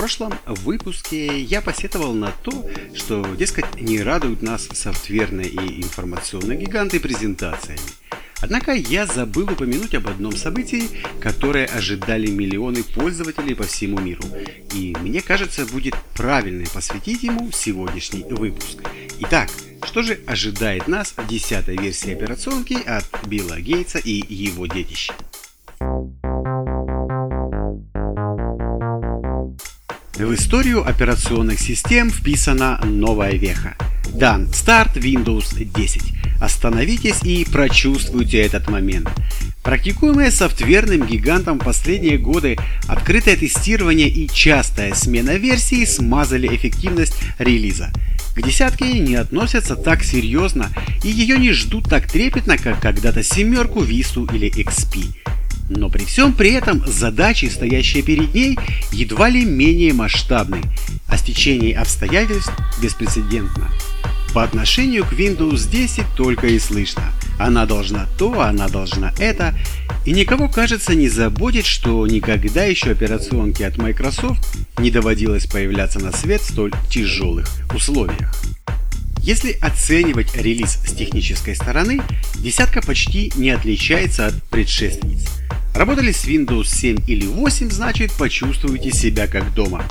Прошлом выпуске я посетовал на то, что, дескать, не радуют нас софтверные и информационные гиганты презентациями. Однако я забыл упомянуть об одном событии, которое ожидали миллионы пользователей по всему миру. И мне кажется, будет правильно посвятить ему сегодняшний выпуск. Итак, что же ожидает нас в десятой версии операционки от Билла Гейтса и его детища? В историю операционных систем вписана новая веха. Дан старт Windows 10. Остановитесь и прочувствуйте этот момент. Практикуемые софтверным гигантом последние годы открытое тестирование и частая смена версий смазали эффективность релиза. К десятке не относятся так серьезно и ее не ждут так трепетно, как когда-то семерку, Висту или XP. Но при всем при этом задачи, стоящие перед ней, едва ли менее масштабны, а стечение обстоятельств беспрецедентно. По отношению к Windows 10 только и слышно. Она должна то, она должна это. И никого, кажется, не заботит, что никогда еще операционке от Microsoft не доводилось появляться на свет в столь тяжелых условиях. Если оценивать релиз с технической стороны, десятка почти не отличается от предшественниц. Работали с Windows 7 или 8, значит почувствуйте себя как дома.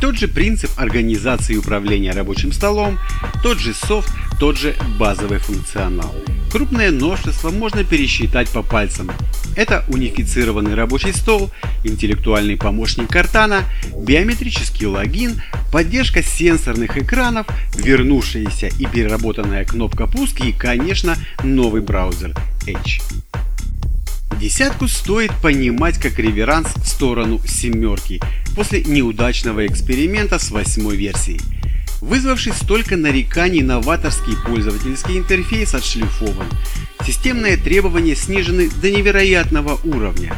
Тот же принцип организации и управления рабочим столом, тот же софт, тот же базовый функционал. Крупное множество можно пересчитать по пальцам. Это унифицированный рабочий стол, интеллектуальный помощник Картана, биометрический логин, поддержка сенсорных экранов, вернувшаяся и переработанная кнопка пуска и, конечно, новый браузер Edge. Десятку стоит понимать как реверанс в сторону семерки после неудачного эксперимента с восьмой версией. Вызвавший столько нареканий новаторский пользовательский интерфейс отшлифован. Системные требования снижены до невероятного уровня.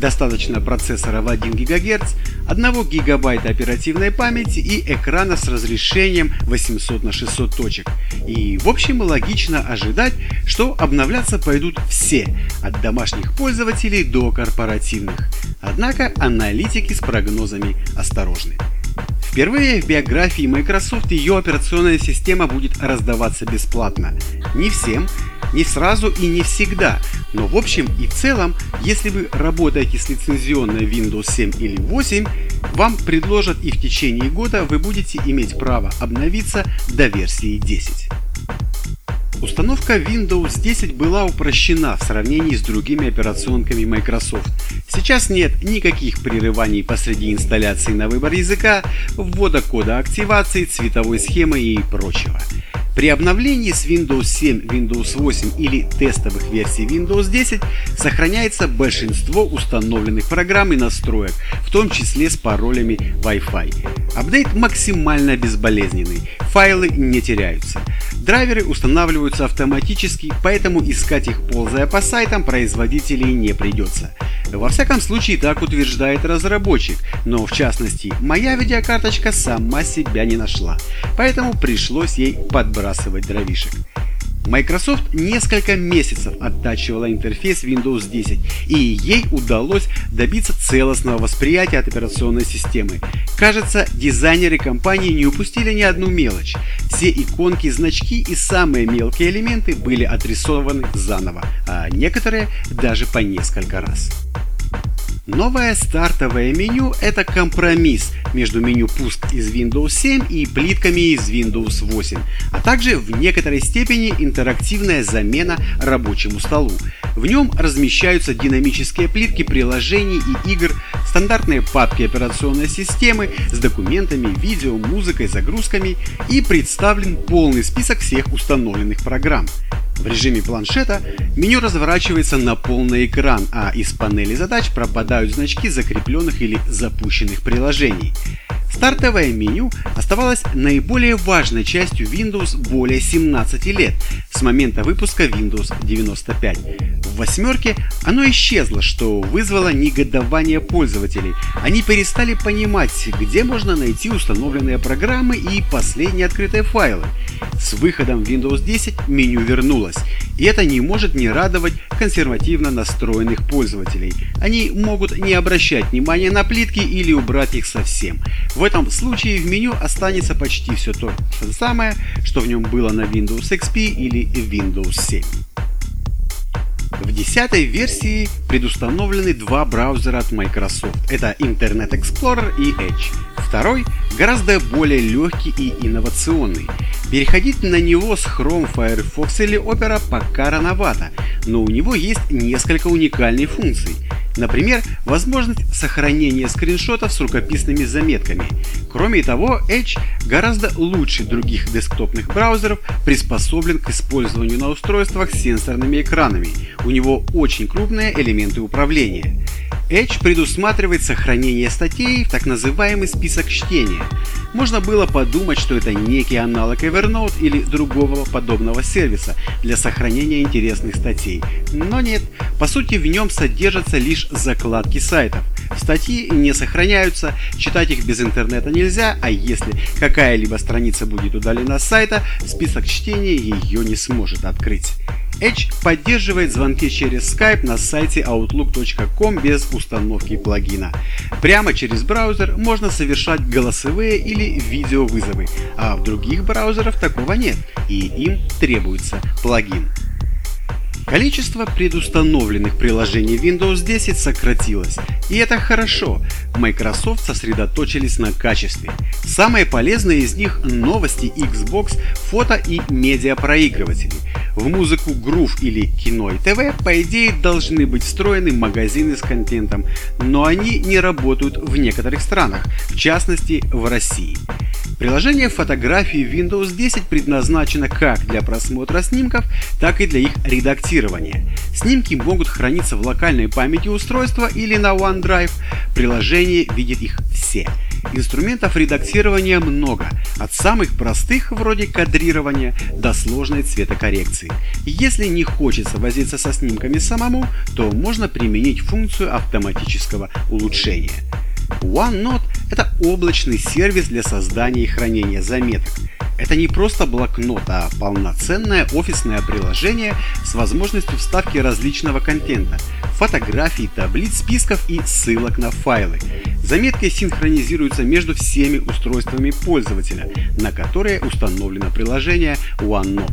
Достаточно процессора в 1 ГГц, 1 ГБ оперативной памяти и экрана с разрешением 800 на 600 точек. И в общем логично ожидать, что обновляться пойдут все, от домашних пользователей до корпоративных. Однако аналитики с прогнозами осторожны. Впервые в биографии Microsoft ее операционная система будет раздаваться бесплатно. Не всем, не сразу и не всегда, но в общем и целом, если вы работаете с лицензионной Windows 7 или 8, вам предложат и в течение года вы будете иметь право обновиться до версии 10. Установка Windows 10 была упрощена в сравнении с другими операционками Microsoft. Сейчас нет никаких прерываний посреди инсталляции на выбор языка, ввода кода активации, цветовой схемы и прочего. При обновлении с Windows 7, Windows 8 или тестовых версий Windows 10 сохраняется большинство установленных программ и настроек, в том числе с паролями Wi-Fi. Апдейт максимально безболезненный, файлы не теряются. Драйверы устанавливаются автоматически, поэтому искать их ползая по сайтам производителей не придется. Во всяком случае так утверждает разработчик, но в частности моя видеокарточка сама себя не нашла, поэтому пришлось ей подбрасывать дровишек. Microsoft несколько месяцев оттачивала интерфейс Windows 10, и ей удалось добиться целостного восприятия от операционной системы. Кажется, дизайнеры компании не упустили ни одну мелочь. Все иконки, значки и самые мелкие элементы были отрисованы заново, а некоторые даже по несколько раз. Новое стартовое меню – это компромисс между меню пуск из Windows 7 и плитками из Windows 8, а также в некоторой степени интерактивная замена рабочему столу. В нем размещаются динамические плитки приложений и игр, стандартные папки операционной системы с документами, видео, музыкой, загрузками и представлен полный список всех установленных программ. В режиме планшета меню разворачивается на полный экран, а из панели задач пропадают значки закрепленных или запущенных приложений. Стартовое меню оставалось наиболее важной частью Windows более 17 лет, с момента выпуска Windows 95. В восьмерке оно исчезло, что вызвало негодование пользователей. Они перестали понимать, где можно найти установленные программы и последние открытые файлы. С выходом Windows 10 меню вернулось, и это не может не радовать консервативно настроенных пользователей. Они могут не обращать внимания на плитки или убрать их совсем. В этом случае в меню останется почти все то же самое, что в нем было на Windows XP или Windows 7. В десятой версии предустановлены два браузера от Microsoft. Это Internet Explorer и Edge. Второй гораздо более легкий и инновационный. Переходить на него с Chrome, Firefox или Opera пока рановато, но у него есть несколько уникальных функций. Например, возможность сохранения скриншотов с рукописными заметками. Кроме того, Edge гораздо лучше других десктопных браузеров приспособлен к использованию на устройствах с сенсорными экранами. У него очень крупные элементы управления. Edge предусматривает сохранение статей в так называемый список чтения. Можно было подумать, что это некий аналог Evernote или другого подобного сервиса для сохранения интересных статей. Но нет, по сути в нем содержатся лишь закладки сайтов. Статьи не сохраняются, читать их без интернета нельзя, а если какая-либо страница будет удалена с сайта, список чтения ее не сможет открыть. Edge поддерживает звонки через Skype на сайте outlook.com без установки плагина. Прямо через браузер можно совершать голосовые или видеовызовы, а в других браузерах такого нет, и им требуется плагин. Количество предустановленных приложений Windows 10 сократилось, и это хорошо. Microsoft сосредоточились на качестве. Самые полезные из них новости Xbox, фото и медиапроигрыватели. В музыку Groove или кино и ТВ по идее должны быть встроены магазины с контентом, но они не работают в некоторых странах, в частности в России. Приложение фотографии Windows 10 предназначено как для просмотра снимков, так и для их редактирования. Снимки могут храниться в локальной памяти устройства или на OneDrive. Приложение видит их все. Инструментов редактирования много, от самых простых вроде кадрирования до сложной цветокоррекции. Если не хочется возиться со снимками самому, то можно применить функцию автоматического улучшения. OneNote – это облачный сервис для создания и хранения заметок. Это не просто блокнот, а полноценное офисное приложение с возможностью вставки различного контента – фотографий, таблиц, списков и ссылок на файлы. Заметки синхронизируются между всеми устройствами пользователя, на которые установлено приложение OneNote.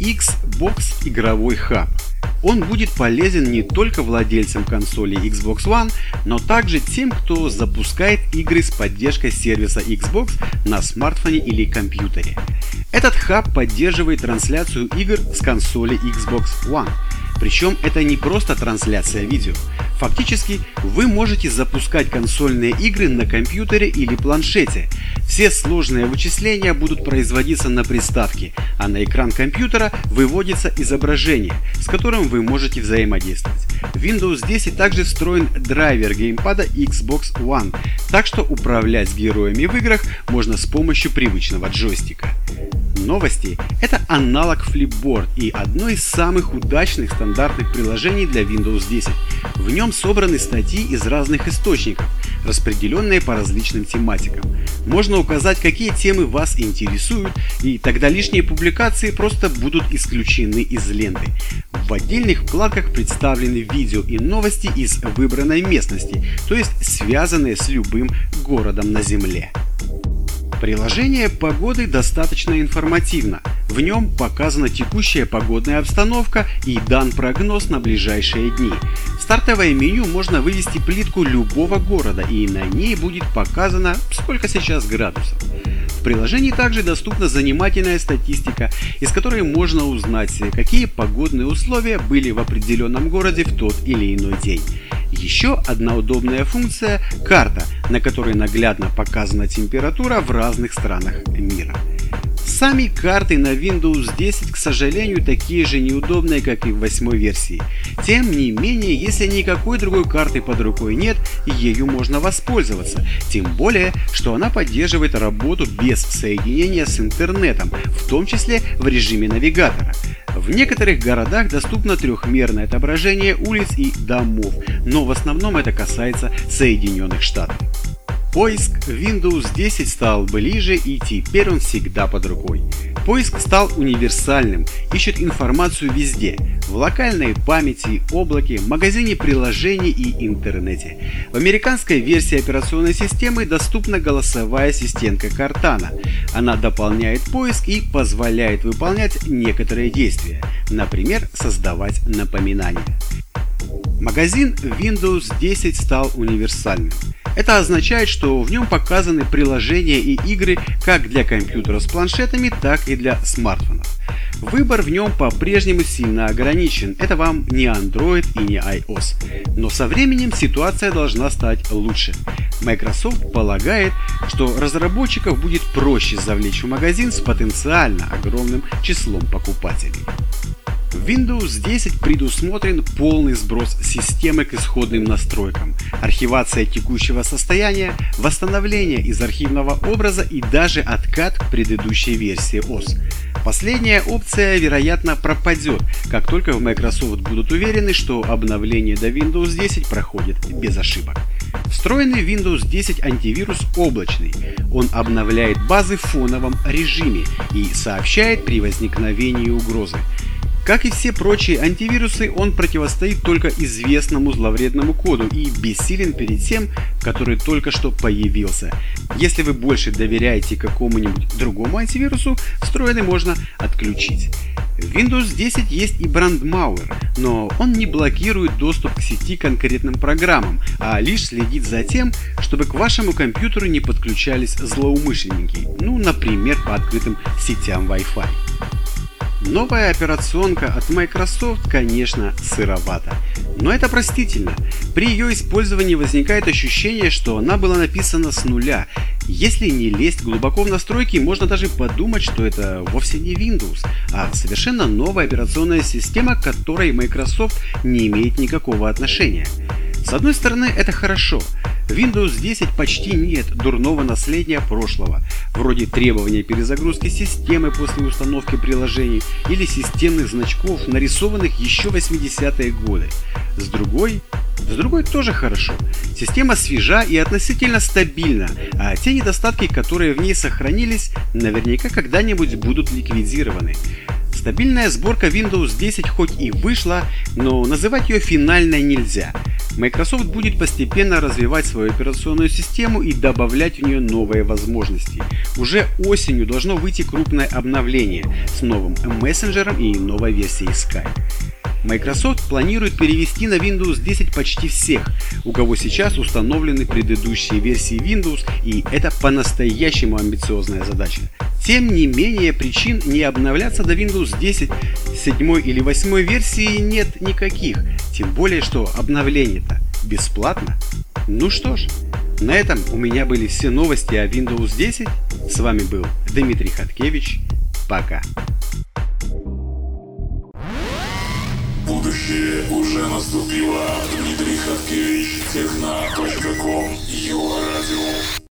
Xbox игровой хаб – он будет полезен не только владельцам консоли Xbox One, но также тем, кто запускает игры с поддержкой сервиса Xbox на смартфоне или компьютере. Этот хаб поддерживает трансляцию игр с консоли Xbox One. Причем это не просто трансляция видео. Фактически вы можете запускать консольные игры на компьютере или планшете. Все сложные вычисления будут производиться на приставке, а на экран компьютера выводится изображение, с которым вы можете взаимодействовать. В Windows 10 также встроен драйвер геймпада Xbox One, так что управлять героями в играх можно с помощью привычного джойстика. Новости – это аналог Flipboard и одно из самых удачных стандартных приложений для Windows 10. В нем собраны статьи из разных источников, распределенные по различным тематикам. Можно указать, какие темы вас интересуют, и тогда лишние публикации просто будут исключены из ленты. В отдельных вкладках представлены видео и новости из выбранной местности, то есть связанные с любым городом на Земле. Приложение погоды достаточно информативно. В нем показана текущая погодная обстановка и дан прогноз на ближайшие дни. В стартовое меню можно вывести плитку любого города и на ней будет показано, сколько сейчас градусов. В приложении также доступна занимательная статистика, из которой можно узнать, какие погодные условия были в определенном городе в тот или иной день. Еще одна удобная функция – карта, на которой наглядно показана температура в разных странах мира. Сами карты на Windows 10, к сожалению, такие же неудобные, как и в 8 версии. Тем не менее, если никакой другой карты под рукой нет, ею можно воспользоваться. Тем более, что она поддерживает работу без соединения с интернетом, в том числе в режиме навигатора. В некоторых городах доступно трехмерное отображение улиц и домов, но в основном это касается Соединенных Штатов. Поиск Windows 10 стал ближе и теперь он всегда под рукой. Поиск стал универсальным, ищет информацию везде – в локальной памяти, облаке, магазине приложений и интернете. В американской версии операционной системы доступна голосовая ассистентка Cortana. Она дополняет поиск и позволяет выполнять некоторые действия, например, создавать напоминания. Магазин Windows 10 стал универсальным. Это означает, что в нем показаны приложения и игры как для компьютера с планшетами, так и для смартфонов. Выбор в нем по-прежнему сильно ограничен, это вам не Android и не iOS. Но со временем ситуация должна стать лучше. Microsoft полагает, что разработчиков будет проще завлечь в магазин с потенциально огромным числом покупателей. В Windows 10 предусмотрен полный сброс системы к исходным настройкам, архивация текущего состояния, восстановление из архивного образа и даже откат к предыдущей версии OS. Последняя опция, вероятно, пропадет, как только в Microsoft будут уверены, что обновление до Windows 10 проходит без ошибок. Встроенный Windows 10 антивирус облачный. Он обновляет базы в фоновом режиме и сообщает при возникновении угрозы. Как и все прочие антивирусы, он противостоит только известному зловредному коду и бессилен перед тем, который только что появился. Если вы больше доверяете какому-нибудь другому антивирусу, встроенный можно отключить. В Windows 10 есть и брандмауэр, но он не блокирует доступ к сети конкретным программам, а лишь следит за тем, чтобы к вашему компьютеру не подключались злоумышленники, ну, например, по открытым сетям Wi-Fi. Новая операционка от Microsoft, конечно, сыровата. Но это простительно. При ее использовании возникает ощущение, что она была написана с нуля. Если не лезть глубоко в настройки, можно даже подумать, что это вовсе не Windows, а совершенно новая операционная система, к которой Microsoft не имеет никакого отношения. С одной стороны, это хорошо. Windows 10 почти нет дурного наследия прошлого, вроде требования перезагрузки системы после установки приложений или системных значков, нарисованных еще 80-е годы. С другой, с другой тоже хорошо. Система свежа и относительно стабильна, а те недостатки, которые в ней сохранились, наверняка когда-нибудь будут ликвидированы. Стабильная сборка Windows 10 хоть и вышла, но называть ее финальной нельзя – Microsoft будет постепенно развивать свою операционную систему и добавлять в нее новые возможности. Уже осенью должно выйти крупное обновление с новым мессенджером и новой версией Skype. Microsoft планирует перевести на Windows 10 почти всех, у кого сейчас установлены предыдущие версии Windows, и это по-настоящему амбициозная задача. Тем не менее, причин не обновляться до Windows 10 7 или 8 версии нет никаких, тем более, что обновление-то бесплатно. Ну что ж, на этом у меня были все новости о Windows 10. С вами был Дмитрий Хаткевич. Пока. Будущее уже наступило. Дмитрий Хаткевич, техна.ком, Его радио.